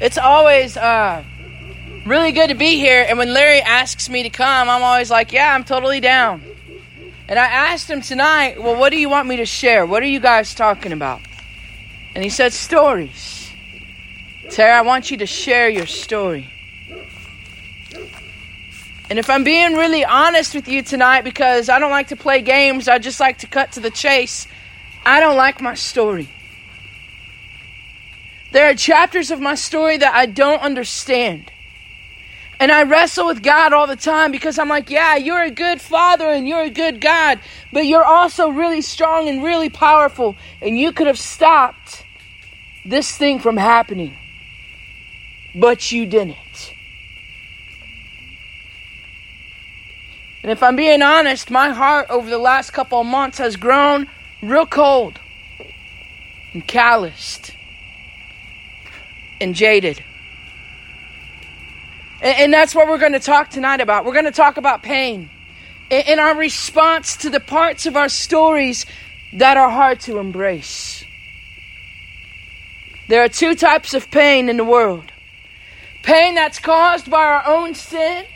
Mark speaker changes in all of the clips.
Speaker 1: It's always uh, really good to be here. And when Larry asks me to come, I'm always like, yeah, I'm totally down. And I asked him tonight, well, what do you want me to share? What are you guys talking about? And he said, stories. Tara, I want you to share your story. And if I'm being really honest with you tonight, because I don't like to play games, I just like to cut to the chase, I don't like my story. There are chapters of my story that I don't understand. And I wrestle with God all the time because I'm like, yeah, you're a good father and you're a good God, but you're also really strong and really powerful. And you could have stopped this thing from happening, but you didn't. And if I'm being honest, my heart over the last couple of months has grown real cold and calloused and jaded. And, and that's what we're going to talk tonight about. We're going to talk about pain and, and our response to the parts of our stories that are hard to embrace. There are two types of pain in the world pain that's caused by our own sin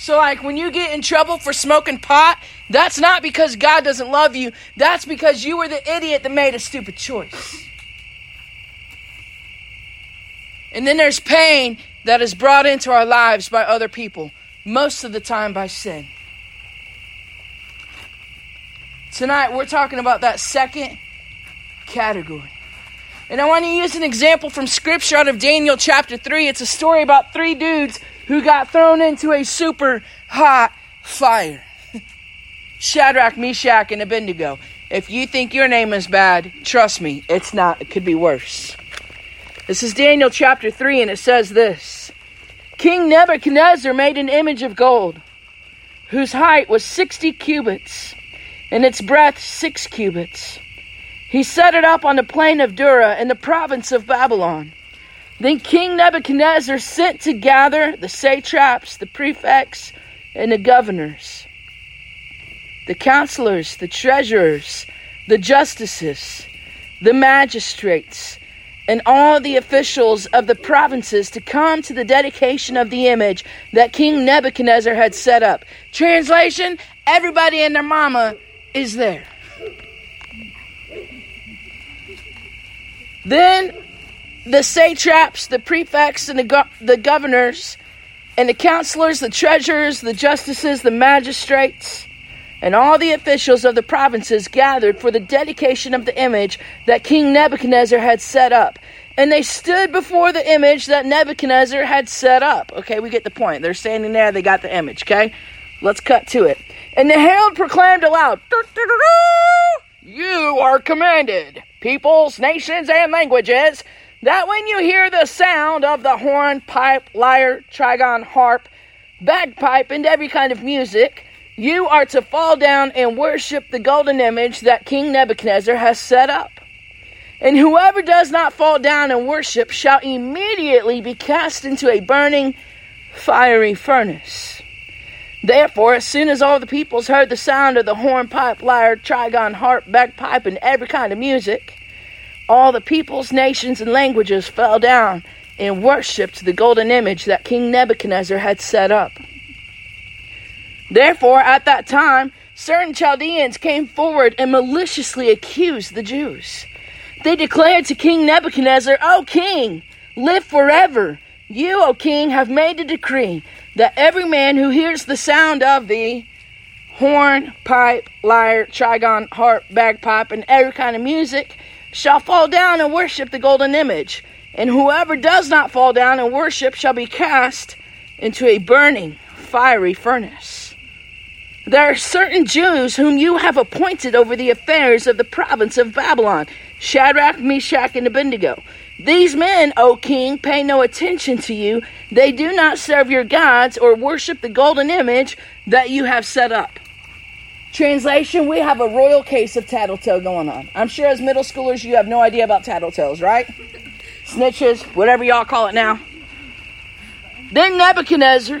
Speaker 1: so, like, when you get in trouble for smoking pot, that's not because God doesn't love you. That's because you were the idiot that made a stupid choice. And then there's pain that is brought into our lives by other people, most of the time by sin. Tonight, we're talking about that second category. And I want to use an example from scripture out of Daniel chapter 3. It's a story about three dudes who got thrown into a super hot fire. Shadrach, Meshach, and Abednego. If you think your name is bad, trust me, it's not. It could be worse. This is Daniel chapter 3, and it says this King Nebuchadnezzar made an image of gold, whose height was 60 cubits, and its breadth 6 cubits. He set it up on the plain of Dura in the province of Babylon. Then King Nebuchadnezzar sent to gather the satraps, the prefects, and the governors, the counselors, the treasurers, the justices, the magistrates, and all the officials of the provinces to come to the dedication of the image that King Nebuchadnezzar had set up. Translation Everybody and their mama is there. Then the satraps, the prefects, and the, go- the governors, and the counselors, the treasurers, the justices, the magistrates, and all the officials of the provinces gathered for the dedication of the image that King Nebuchadnezzar had set up. And they stood before the image that Nebuchadnezzar had set up. Okay, we get the point. They're standing there, they got the image, okay? Let's cut to it. And the herald proclaimed aloud, You are commanded, peoples, nations, and languages that when you hear the sound of the horn, pipe, lyre, trigon, harp, bagpipe, and every kind of music, you are to fall down and worship the golden image that King Nebuchadnezzar has set up. And whoever does not fall down and worship shall immediately be cast into a burning, fiery furnace. Therefore, as soon as all the peoples heard the sound of the horn, pipe, lyre, trigon, harp, bagpipe, and every kind of music, all the peoples, nations, and languages fell down and worshipped the golden image that King Nebuchadnezzar had set up. Therefore, at that time, certain Chaldeans came forward and maliciously accused the Jews. They declared to King Nebuchadnezzar, O king, live forever. You, O king, have made a decree that every man who hears the sound of the horn, pipe, lyre, trigon, harp, bagpipe, and every kind of music shall fall down and worship the golden image, and whoever does not fall down and worship shall be cast into a burning, fiery furnace. There are certain Jews whom you have appointed over the affairs of the province of Babylon Shadrach, Meshach, and Abednego. These men, O king, pay no attention to you. They do not serve your gods or worship the golden image that you have set up. Translation, we have a royal case of tattletale going on. I'm sure as middle schoolers you have no idea about tattletales, right? Snitches, whatever y'all call it now. Then Nebuchadnezzar,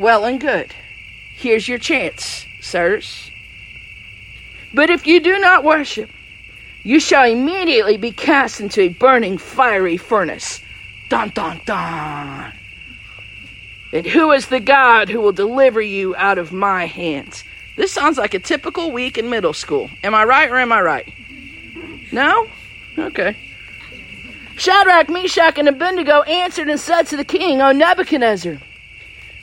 Speaker 1: well and good. Here's your chance, sirs. But if you do not worship, you shall immediately be cast into a burning fiery furnace. Dun dun dun. And who is the God who will deliver you out of my hands? This sounds like a typical week in middle school. Am I right or am I right? No? Okay. Shadrach, Meshach, and Abednego answered and said to the king, O Nebuchadnezzar,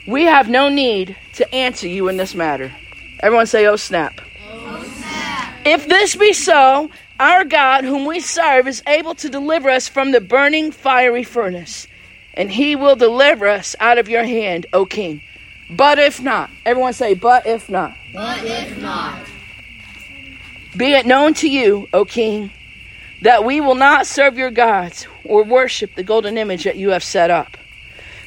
Speaker 1: we have no need to answer you in this matter. Everyone say, Oh snap. Oh, snap. If this be so, our God, whom we serve, is able to deliver us from the burning fiery furnace, and he will deliver us out of your hand, O king. But if not, everyone say, but if not.
Speaker 2: But if not.
Speaker 1: Be it known to you, O king, that we will not serve your gods or worship the golden image that you have set up.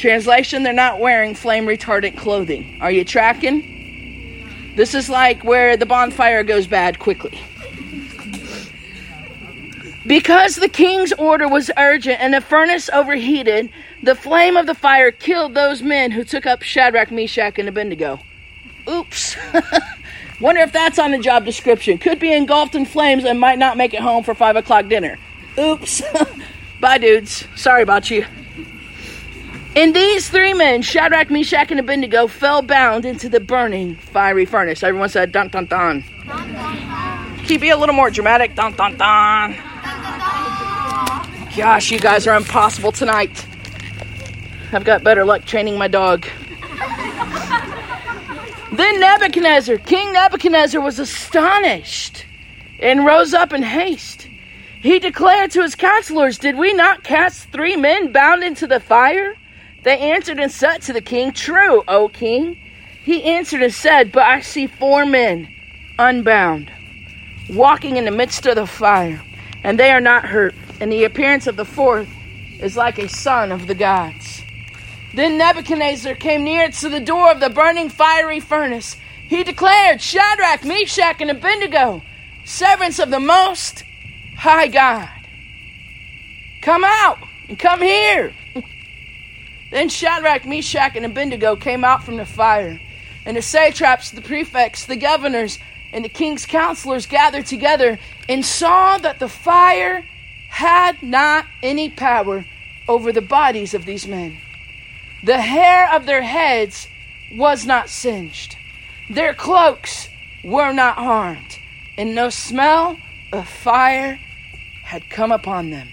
Speaker 1: Translation, they're not wearing flame retardant clothing. Are you tracking? This is like where the bonfire goes bad quickly. Because the king's order was urgent and the furnace overheated, the flame of the fire killed those men who took up Shadrach, Meshach, and Abednego. Oops. Wonder if that's on the job description. Could be engulfed in flames and might not make it home for 5 o'clock dinner. Oops. Bye, dudes. Sorry about you. And these three men, Shadrach, Meshach, and Abednego, fell bound into the burning fiery furnace. Everyone said, dun dun dun. Can you a little more dramatic? Dun dun dun. Gosh, you guys are impossible tonight. I've got better luck training my dog. then Nebuchadnezzar, King Nebuchadnezzar, was astonished and rose up in haste. He declared to his counselors, Did we not cast three men bound into the fire? They answered and said to the king, True, O king. He answered and said, But I see four men unbound, walking in the midst of the fire, and they are not hurt and the appearance of the fourth is like a son of the gods. Then Nebuchadnezzar came near to the door of the burning fiery furnace. He declared, Shadrach, Meshach, and Abednego, servants of the Most High God, come out and come here. Then Shadrach, Meshach, and Abednego came out from the fire, and the satraps, the prefects, the governors, and the king's counselors gathered together and saw that the fire had not any power over the bodies of these men. The hair of their heads was not singed, their cloaks were not harmed, and no smell of fire had come upon them.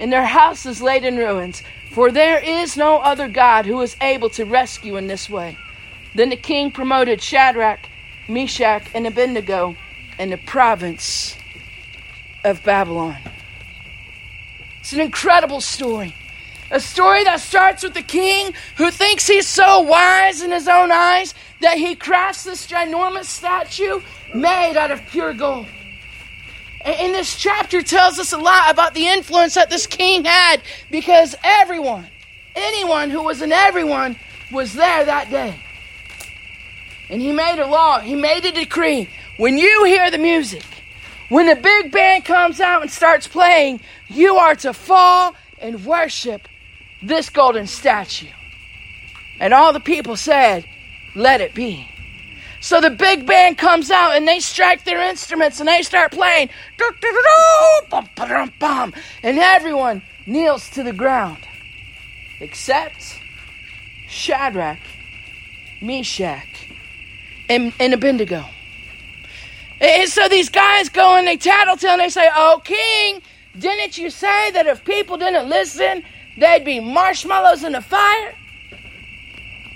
Speaker 1: and their houses laid in ruins. For there is no other God who is able to rescue in this way. Then the king promoted Shadrach, Meshach, and Abednego in the province of Babylon. It's an incredible story. A story that starts with the king who thinks he's so wise in his own eyes that he crafts this ginormous statue made out of pure gold. And this chapter tells us a lot about the influence that this king had because everyone, anyone who was an everyone, was there that day. And he made a law, he made a decree. When you hear the music, when the big band comes out and starts playing, you are to fall and worship this golden statue. And all the people said, Let it be. So the big band comes out and they strike their instruments and they start playing. And everyone kneels to the ground except Shadrach, Meshach, and, and Abednego. And so these guys go and they tattletale and they say, Oh, king, didn't you say that if people didn't listen, they'd be marshmallows in the fire?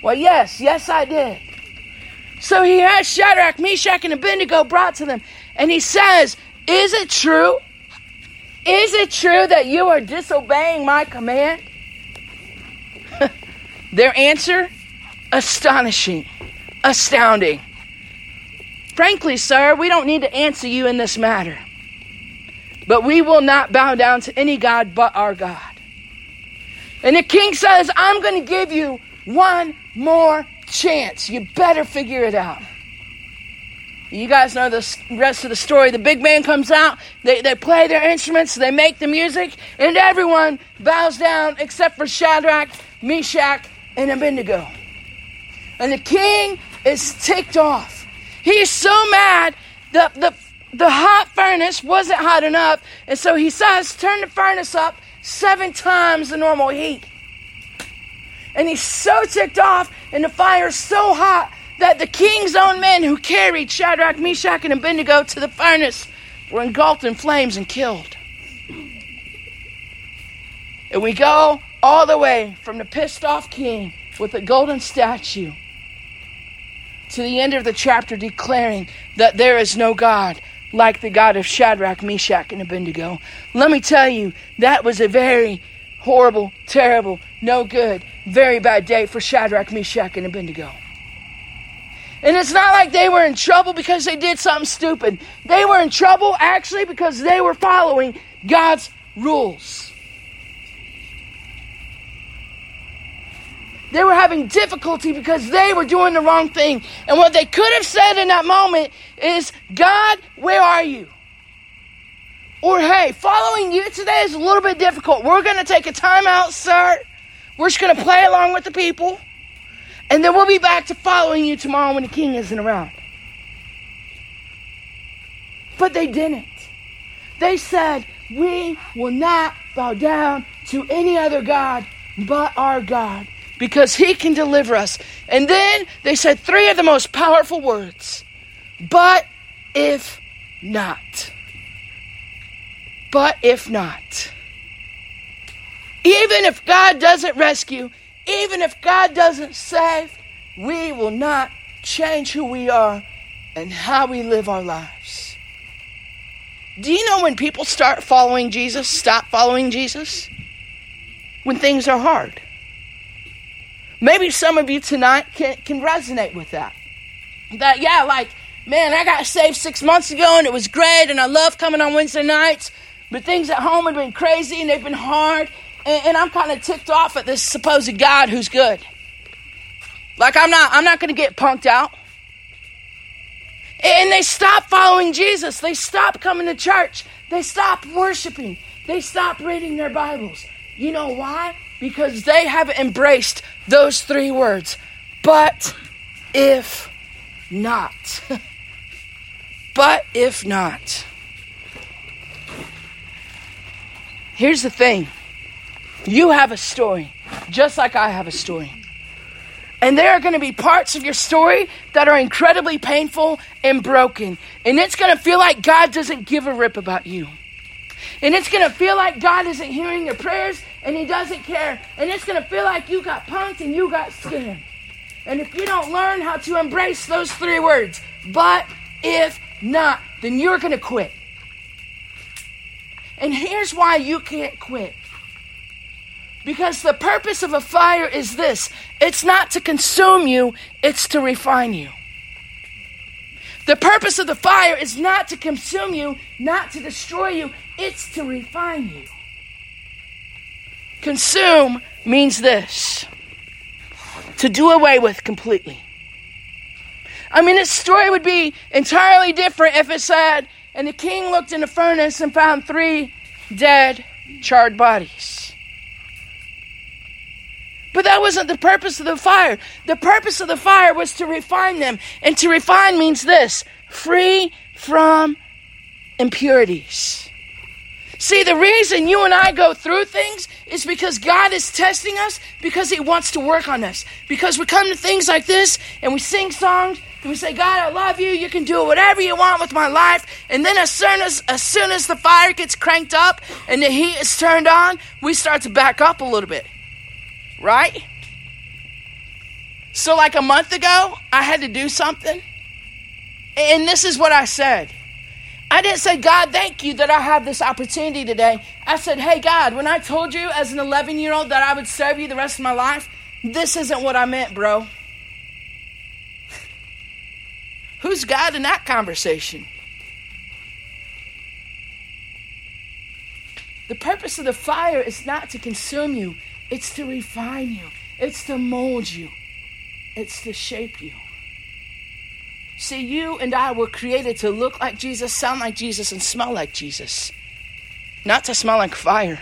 Speaker 1: Well, yes, yes, I did. So he has Shadrach, Meshach, and Abednego brought to them. And he says, Is it true? Is it true that you are disobeying my command? Their answer? Astonishing, astounding. Frankly, sir, we don't need to answer you in this matter. But we will not bow down to any God but our God. And the king says, I'm going to give you one more chance. You better figure it out. You guys know the rest of the story. The big band comes out, they, they play their instruments, they make the music, and everyone bows down except for Shadrach, Meshach, and Abednego. And the king is ticked off. He's so mad that the, the hot furnace wasn't hot enough, and so he says, Turn the furnace up seven times the normal heat. And he's so ticked off, and the fire's so hot that the king's own men who carried Shadrach, Meshach, and Abednego to the furnace were engulfed in flames and killed. And we go all the way from the pissed off king with the golden statue to the end of the chapter declaring that there is no God like the God of Shadrach, Meshach, and Abednego. Let me tell you, that was a very horrible, terrible, no good, very bad day for Shadrach, Meshach, and Abednego. And it's not like they were in trouble because they did something stupid. They were in trouble actually because they were following God's rules. They were having difficulty because they were doing the wrong thing. And what they could have said in that moment is, God, where are you? Or, hey, following you today is a little bit difficult. We're going to take a time out, sir. We're just going to play along with the people. And then we'll be back to following you tomorrow when the king isn't around. But they didn't. They said, We will not bow down to any other God but our God because he can deliver us. And then they said three of the most powerful words But if not. But if not. Even if God doesn't rescue, even if God doesn't save, we will not change who we are and how we live our lives. Do you know when people start following Jesus, stop following Jesus? When things are hard. Maybe some of you tonight can, can resonate with that. That, yeah, like, man, I got saved six months ago and it was great and I love coming on Wednesday nights, but things at home have been crazy and they've been hard and, and I'm kind of ticked off at this supposed God who's good. Like I'm not I'm not going to get punked out. And they stop following Jesus. They stop coming to church. They stop worshiping. They stop reading their Bibles. You know why? Because they haven't embraced those three words. But if not. but if not. Here's the thing you have a story, just like I have a story. And there are going to be parts of your story that are incredibly painful and broken. And it's going to feel like God doesn't give a rip about you. And it's going to feel like God isn't hearing your prayers and He doesn't care. And it's going to feel like you got punked and you got scammed. And if you don't learn how to embrace those three words, but if not, then you're going to quit. And here's why you can't quit because the purpose of a fire is this it's not to consume you, it's to refine you. The purpose of the fire is not to consume you, not to destroy you, it's to refine you. Consume means this to do away with completely. I mean, this story would be entirely different if it said, and the king looked in the furnace and found three dead, charred bodies. But that wasn't the purpose of the fire. The purpose of the fire was to refine them. And to refine means this free from impurities. See, the reason you and I go through things is because God is testing us because He wants to work on us. Because we come to things like this and we sing songs and we say, God, I love you. You can do whatever you want with my life. And then as soon as, as soon as the fire gets cranked up and the heat is turned on, we start to back up a little bit. Right? So, like a month ago, I had to do something. And this is what I said. I didn't say, God, thank you that I have this opportunity today. I said, hey, God, when I told you as an 11 year old that I would serve you the rest of my life, this isn't what I meant, bro. Who's God in that conversation? The purpose of the fire is not to consume you, it's to refine you, it's to mold you, it's to shape you. See, you and I were created to look like Jesus, sound like Jesus, and smell like Jesus, not to smell like fire.